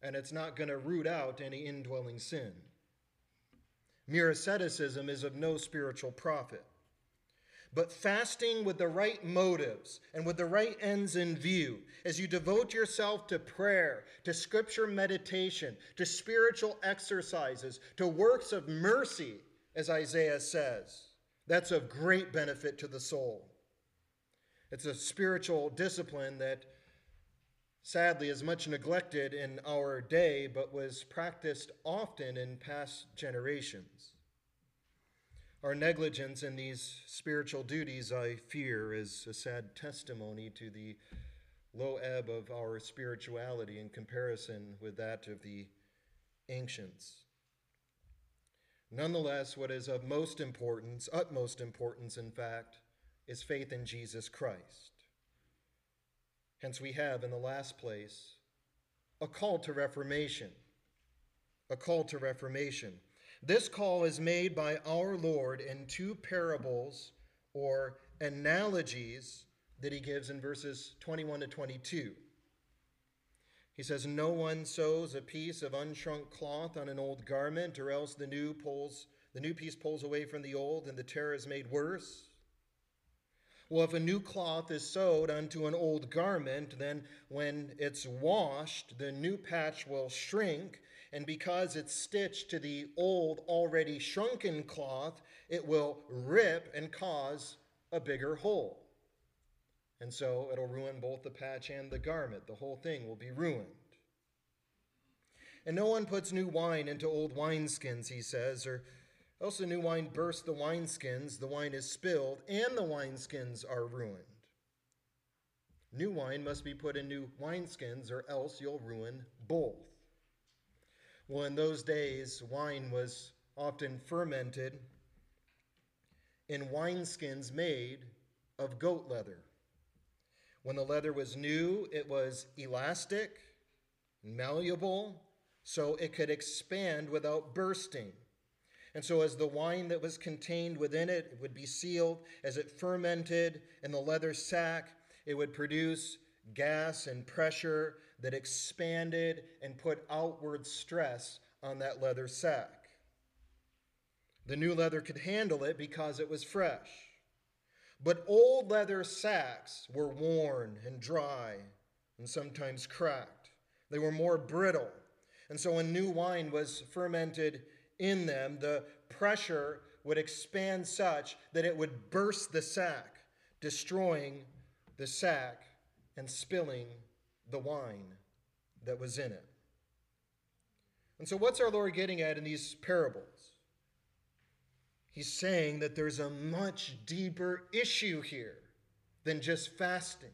and it's not going to root out any indwelling sin. Mere asceticism is of no spiritual profit. But fasting with the right motives and with the right ends in view, as you devote yourself to prayer, to scripture meditation, to spiritual exercises, to works of mercy, as Isaiah says, that's of great benefit to the soul. It's a spiritual discipline that sadly is much neglected in our day, but was practiced often in past generations. Our negligence in these spiritual duties, I fear, is a sad testimony to the low ebb of our spirituality in comparison with that of the ancients. Nonetheless, what is of most importance, utmost importance, in fact, is faith in Jesus Christ. Hence, we have in the last place a call to reformation. A call to reformation. This call is made by our Lord in two parables or analogies that he gives in verses 21 to 22. He says, No one sews a piece of unshrunk cloth on an old garment, or else the new pulls the new piece pulls away from the old, and the tear is made worse. Well, if a new cloth is sewed onto an old garment, then when it's washed, the new patch will shrink, and because it's stitched to the old, already shrunken cloth, it will rip and cause a bigger hole. And so it'll ruin both the patch and the garment. The whole thing will be ruined. And no one puts new wine into old wineskins, he says, or the new wine bursts the wineskins, the wine is spilled, and the wineskins are ruined. New wine must be put in new wineskins, or else you'll ruin both. Well, in those days, wine was often fermented in wineskins made of goat leather. When the leather was new, it was elastic, malleable, so it could expand without bursting. And so, as the wine that was contained within it, it would be sealed, as it fermented in the leather sack, it would produce gas and pressure that expanded and put outward stress on that leather sack. The new leather could handle it because it was fresh. But old leather sacks were worn and dry and sometimes cracked. They were more brittle. And so when new wine was fermented in them, the pressure would expand such that it would burst the sack, destroying the sack and spilling the wine that was in it. And so, what's our Lord getting at in these parables? He's saying that there's a much deeper issue here than just fasting.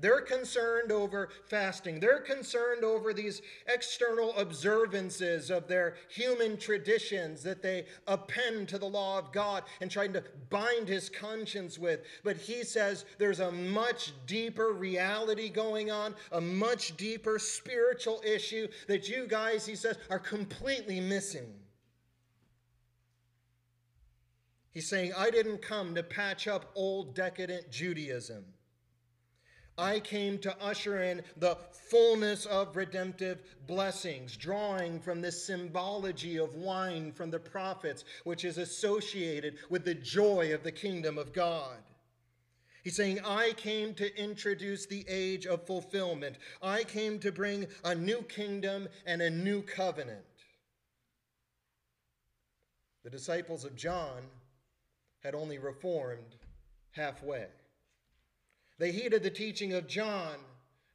They're concerned over fasting. They're concerned over these external observances of their human traditions that they append to the law of God and trying to bind his conscience with. But he says there's a much deeper reality going on, a much deeper spiritual issue that you guys, he says, are completely missing. He's saying, I didn't come to patch up old decadent Judaism. I came to usher in the fullness of redemptive blessings, drawing from this symbology of wine from the prophets, which is associated with the joy of the kingdom of God. He's saying, I came to introduce the age of fulfillment. I came to bring a new kingdom and a new covenant. The disciples of John had only reformed halfway. They heeded the teaching of John,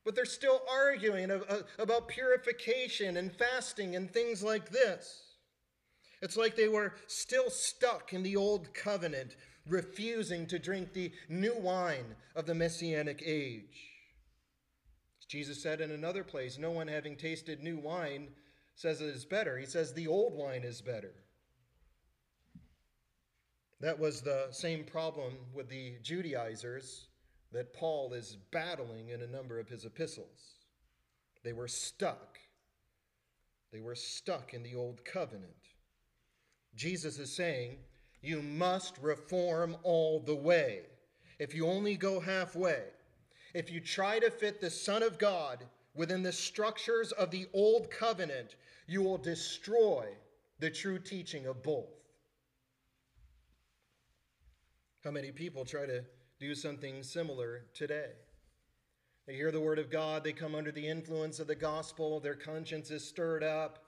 but they're still arguing about purification and fasting and things like this. It's like they were still stuck in the old covenant, refusing to drink the new wine of the messianic age. As Jesus said in another place, No one having tasted new wine says it is better. He says the old wine is better. That was the same problem with the Judaizers that Paul is battling in a number of his epistles. They were stuck. They were stuck in the old covenant. Jesus is saying, You must reform all the way. If you only go halfway, if you try to fit the Son of God within the structures of the old covenant, you will destroy the true teaching of both. How many people try to do something similar today? They hear the word of God, they come under the influence of the gospel, their conscience is stirred up,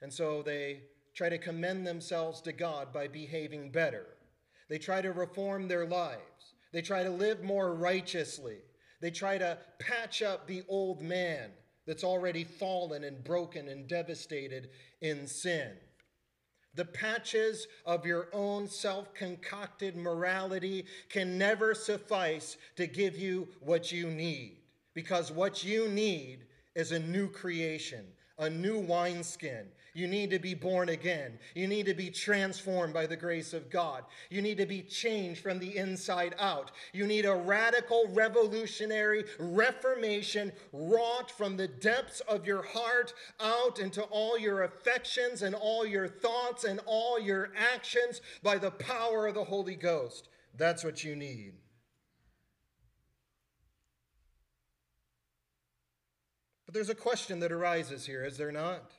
and so they try to commend themselves to God by behaving better. They try to reform their lives. They try to live more righteously. They try to patch up the old man that's already fallen and broken and devastated in sin. The patches of your own self concocted morality can never suffice to give you what you need, because what you need is a new creation, a new wineskin, you need to be born again. You need to be transformed by the grace of God. You need to be changed from the inside out. You need a radical, revolutionary reformation wrought from the depths of your heart out into all your affections and all your thoughts and all your actions by the power of the Holy Ghost. That's what you need. But there's a question that arises here, is there not?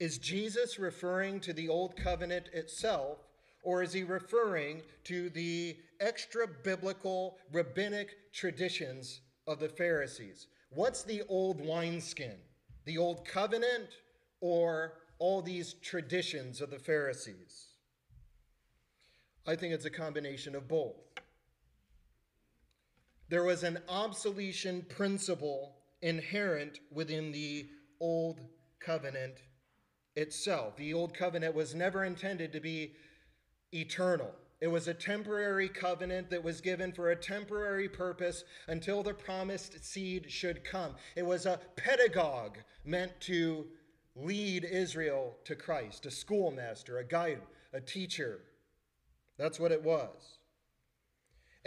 Is Jesus referring to the Old Covenant itself, or is he referring to the extra biblical rabbinic traditions of the Pharisees? What's the old wineskin? The Old Covenant, or all these traditions of the Pharisees? I think it's a combination of both. There was an obsolescence principle inherent within the Old Covenant itself. The old covenant was never intended to be eternal. It was a temporary covenant that was given for a temporary purpose until the promised seed should come. It was a pedagogue meant to lead Israel to Christ, a schoolmaster, a guide, a teacher. That's what it was.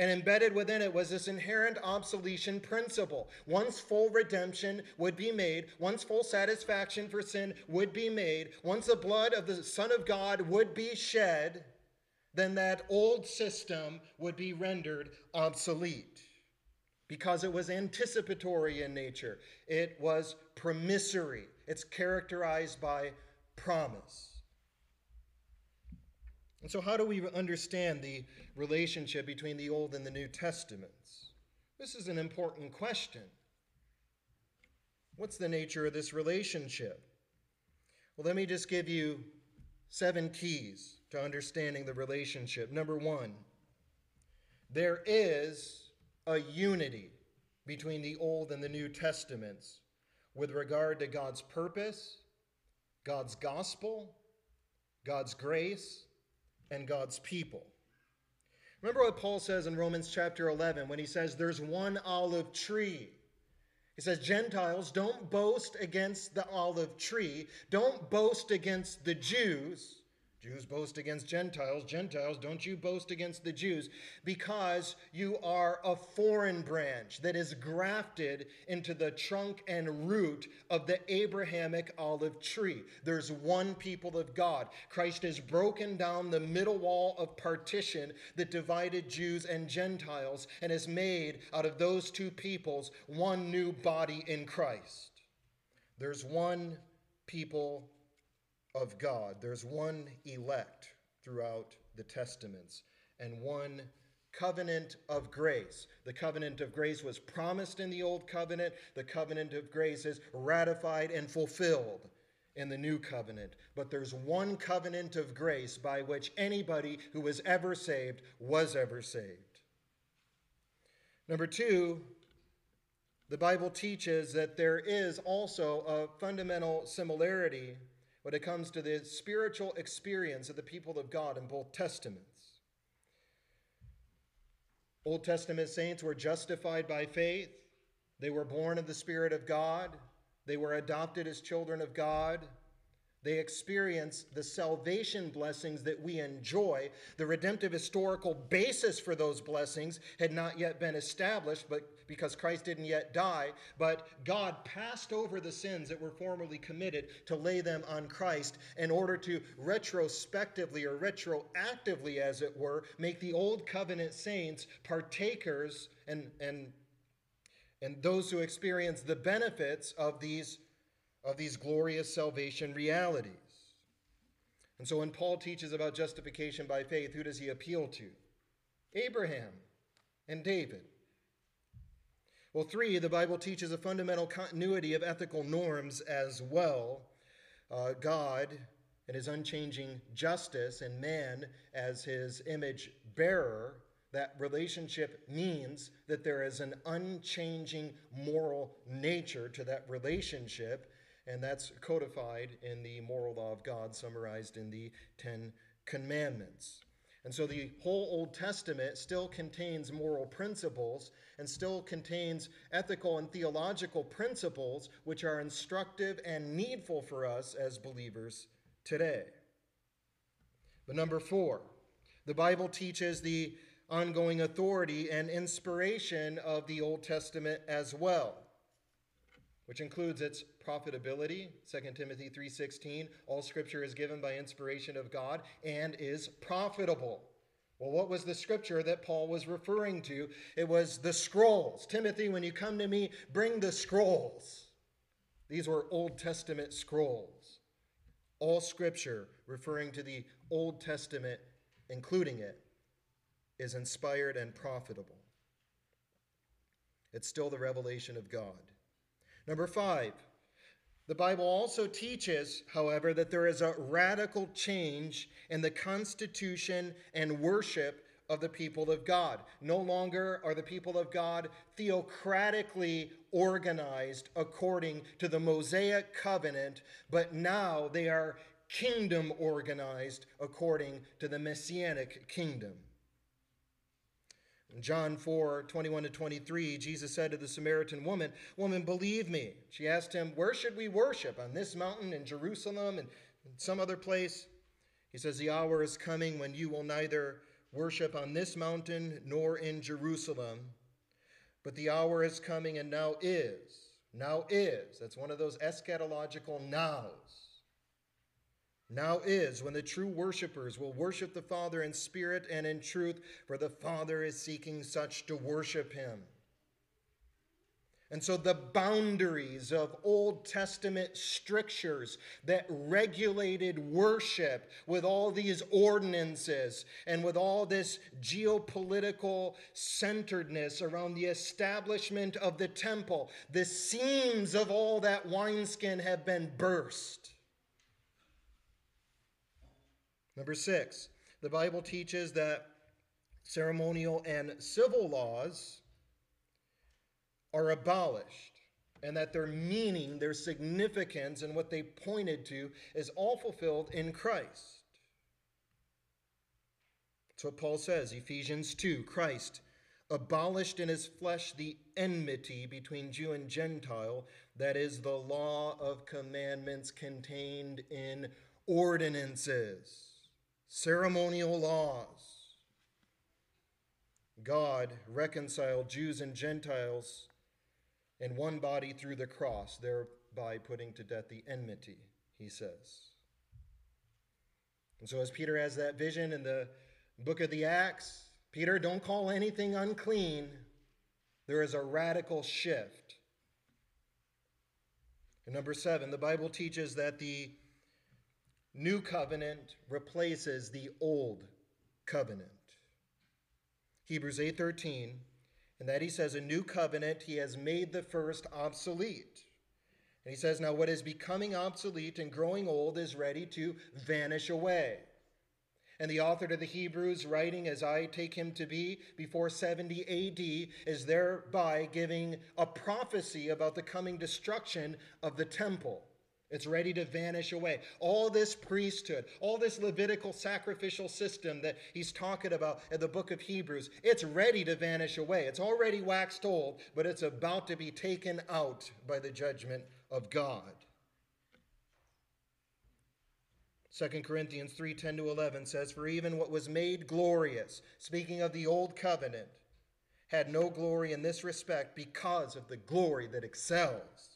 And embedded within it was this inherent obsolescence principle. Once full redemption would be made, once full satisfaction for sin would be made, once the blood of the Son of God would be shed, then that old system would be rendered obsolete because it was anticipatory in nature. It was promissory. It's characterized by promise. And so, how do we understand the relationship between the Old and the New Testaments? This is an important question. What's the nature of this relationship? Well, let me just give you seven keys to understanding the relationship. Number one, there is a unity between the Old and the New Testaments with regard to God's purpose, God's gospel, God's grace, and God's people. Remember what Paul says in Romans chapter 11 when he says, There's one olive tree. He says, Gentiles, don't boast against the olive tree, don't boast against the Jews Jews boast against Gentiles. Gentiles, don't you boast against the Jews because you are a foreign branch that is grafted into the trunk and root of the Abrahamic olive tree. There's one people of God. Christ has broken down the middle wall of partition that divided Jews and Gentiles and has made out of those two peoples one new body in Christ. There's one people of God. There's one elect throughout the Testaments and one covenant of grace. The covenant of grace was promised in the Old Covenant, the covenant of grace is ratified and fulfilled in the new covenant. But there's one covenant of grace by which anybody who was ever saved was ever saved. Number two, the Bible teaches that there is also a fundamental similarity when it comes to the spiritual experience of the people of God in both Testaments. Old Testament saints were justified by faith, they were born of the Spirit of God, they were adopted as children of God. They experience the salvation blessings that we enjoy. The redemptive historical basis for those blessings had not yet been established, but because Christ didn't yet die, but God passed over the sins that were formerly committed to lay them on Christ in order to retrospectively or retroactively, as it were, make the old covenant saints partakers and, and, and those who experience the benefits of these of these glorious salvation realities. And so when Paul teaches about justification by faith, who does he appeal to? Abraham and David. Well, three, the Bible teaches a fundamental continuity of ethical norms as well. Uh, God and his unchanging justice, and man as his image bearer. That relationship means that there is an unchanging moral nature to that relationship and that's codified in the moral law of God, summarized in the Ten Commandments. And so the whole Old Testament still contains moral principles and still contains ethical and theological principles which are instructive and needful for us as believers today. But number four, the Bible teaches the ongoing authority and inspiration of the Old Testament as well which includes its profitability 2 timothy 3.16 all scripture is given by inspiration of god and is profitable. Well what was the scripture that paul was referring to? It was the scrolls. Timothy when you come to me bring the scrolls. These were old testament scrolls. All scripture referring to the old testament including it is inspired and profitable. It's still the revelation of god. Number five, the Bible also teaches, however, that there is a radical change in the constitution and worship of the people of God. No longer are the people of God theocratically organized according to the Mosaic covenant, but now they are kingdom organized according to the Messianic kingdom. In John 4 21 to 23, Jesus said to the Samaritan woman, Woman, believe me. She asked him, Where should we worship? On this mountain in Jerusalem and some other place? He says, The hour is coming when you will neither worship on this mountain nor in Jerusalem, but the hour is coming and now is. Now is. That's one of those eschatological nows now is when the true worshipers will worship the Father in spirit and in truth, for the Father is seeking such to worship him. And so the boundaries of Old Testament strictures that regulated worship with all these ordinances and with all this geopolitical centeredness around the establishment of the temple, the seams of all that wineskin have been burst. Number six, the Bible teaches that ceremonial and civil laws are abolished and that their meaning, their significance, and what they pointed to is all fulfilled in Christ. That's what Paul says, Ephesians 2 Christ abolished in his flesh the enmity between Jew and Gentile, that is, the law of commandments contained in ordinances, ceremonial laws. God reconciled Jews and Gentiles in one body through the cross, thereby putting to death the enmity, he says. And so, as Peter has that vision in the book of the Acts, Peter, don't call anything unclean. There is a radical shift. And number seven, the Bible teaches that the new covenant replaces the old covenant. Hebrews 8:13 and that he says, a new covenant, he has made the first obsolete. And he says, now what is becoming obsolete and growing old is ready to vanish away. And the author to the Hebrews, writing as I take him to be before 70 AD, is thereby giving a prophecy about the coming destruction of the temple. It's ready to vanish away. All this priesthood, all this Levitical sacrificial system that he's talking about in the book of Hebrews, it's ready to vanish away. It's already waxed old, but it's about to be taken out by the judgment of God. 2 Corinthians 3 10 to 11 says, For even what was made glorious, speaking of the old covenant, had no glory in this respect because of the glory that excels.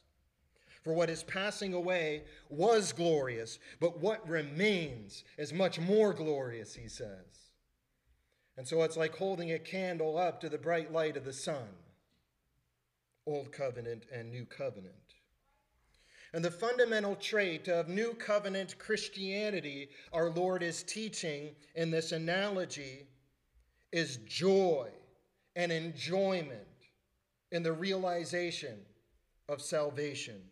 For what is passing away was glorious, but what remains is much more glorious, he says. And so it's like holding a candle up to the bright light of the sun. Old covenant and new covenant. And the fundamental trait of new covenant Christianity our Lord is teaching in this analogy is joy and enjoyment in the realization of salvation.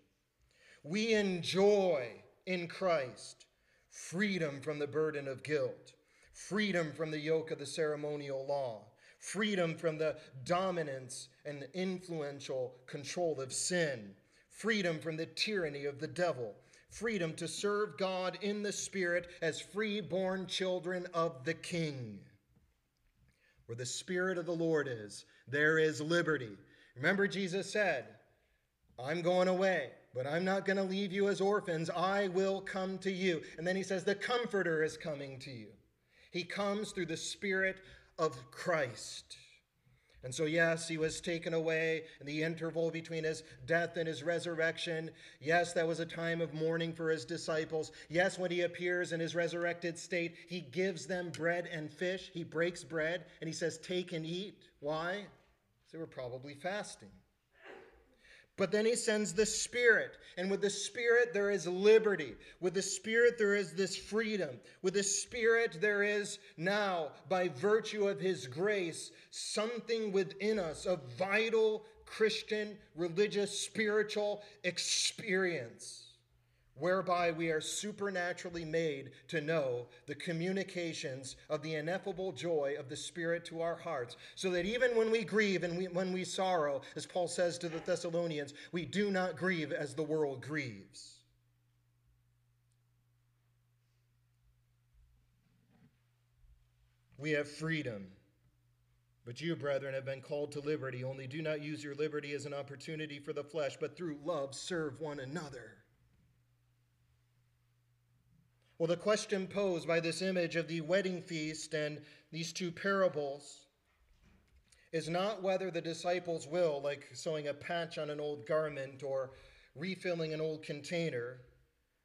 We enjoy in Christ freedom from the burden of guilt, freedom from the yoke of the ceremonial law, freedom from the dominance and influential control of sin, freedom from the tyranny of the devil, freedom to serve God in the Spirit as free-born children of the King. Where the Spirit of the Lord is, there is liberty. Remember, Jesus said, I'm going away. But I'm not going to leave you as orphans. I will come to you. And then he says, The Comforter is coming to you. He comes through the Spirit of Christ. And so, yes, he was taken away in the interval between his death and his resurrection. Yes, that was a time of mourning for his disciples. Yes, when he appears in his resurrected state, he gives them bread and fish. He breaks bread and he says, Take and eat. Why? Because they were probably fasting. But then he sends the Spirit. And with the Spirit, there is liberty. With the Spirit, there is this freedom. With the Spirit, there is now, by virtue of his grace, something within us, a vital Christian, religious, spiritual experience whereby we are supernaturally made to know the communications of the ineffable joy of the Spirit to our hearts, so that even when we grieve and we, when we sorrow, as Paul says to the Thessalonians, we do not grieve as the world grieves. We have freedom. But you, brethren, have been called to liberty. Only do not use your liberty as an opportunity for the flesh, but through love serve one another. Well, the question posed by this image of the wedding feast and these two parables is not whether the disciples will, like sewing a patch on an old garment or refilling an old container.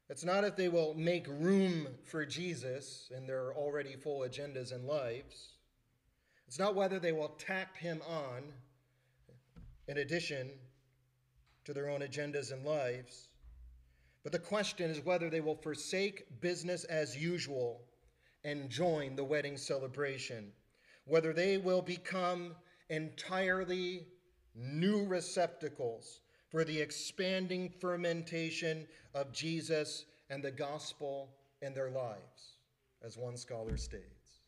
It's not if they will make room for Jesus in their already full agendas and lives. It's not whether they will tack him on in addition to their own agendas and lives. But the question is whether they will forsake business as usual and join the wedding celebration, whether they will become entirely new receptacles for the expanding fermentation of Jesus and the gospel in their lives, as one scholar states.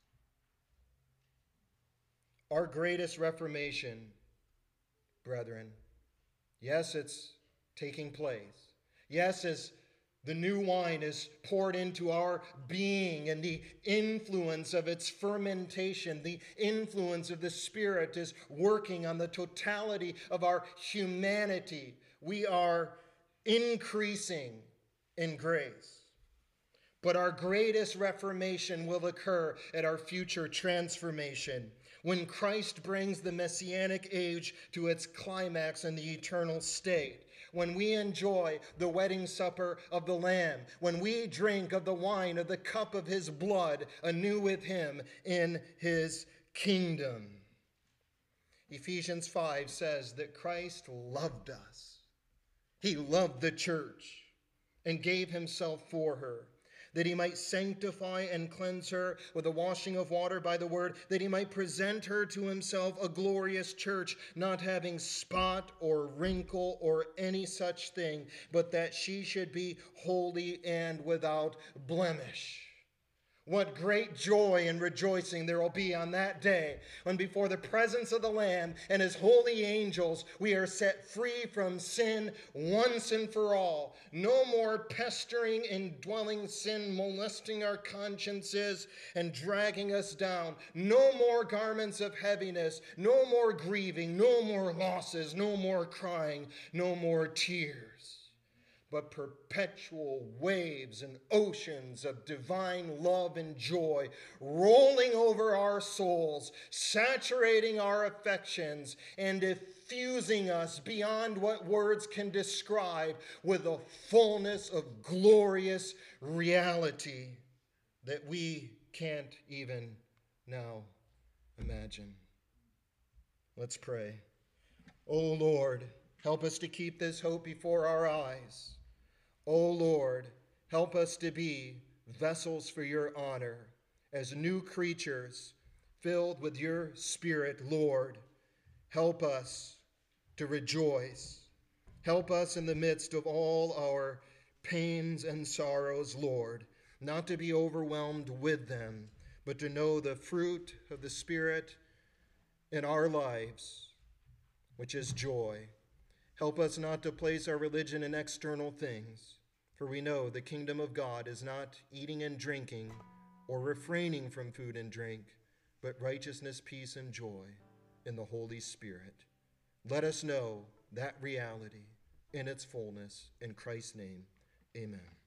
Our greatest reformation, brethren, yes, it's taking place. Yes, as the new wine is poured into our being, and the influence of its fermentation, the influence of the Spirit is working on the totality of our humanity. We are increasing in grace. But our greatest reformation will occur at our future transformation when Christ brings the messianic age to its climax in the eternal state when we enjoy the wedding supper of the Lamb, when we drink of the wine of the cup of his blood anew with him in his kingdom. Ephesians 5 says that Christ loved us. He loved the church and gave himself for her that he might sanctify and cleanse her with the washing of water by the word, that he might present her to himself a glorious church, not having spot or wrinkle or any such thing, but that she should be holy and without blemish. What great joy and rejoicing there will be on that day when, before the presence of the Lamb and his holy angels, we are set free from sin once and for all. No more pestering, indwelling sin, molesting our consciences and dragging us down. No more garments of heaviness. No more grieving. No more losses. No more crying. No more tears but perpetual waves and oceans of divine love and joy rolling over our souls, saturating our affections, and diffusing us beyond what words can describe with a fullness of glorious reality that we can't even now imagine. Let's pray. O oh Lord, help us to keep this hope before our eyes O Lord, help us to be vessels for your honor as new creatures filled with your Spirit, Lord. Help us to rejoice. Help us in the midst of all our pains and sorrows, Lord, not to be overwhelmed with them, but to know the fruit of the Spirit in our lives, which is joy. Help us not to place our religion in external things, for we know the kingdom of God is not eating and drinking or refraining from food and drink, but righteousness, peace, and joy in the Holy Spirit. Let us know that reality in its fullness. In Christ's name, amen.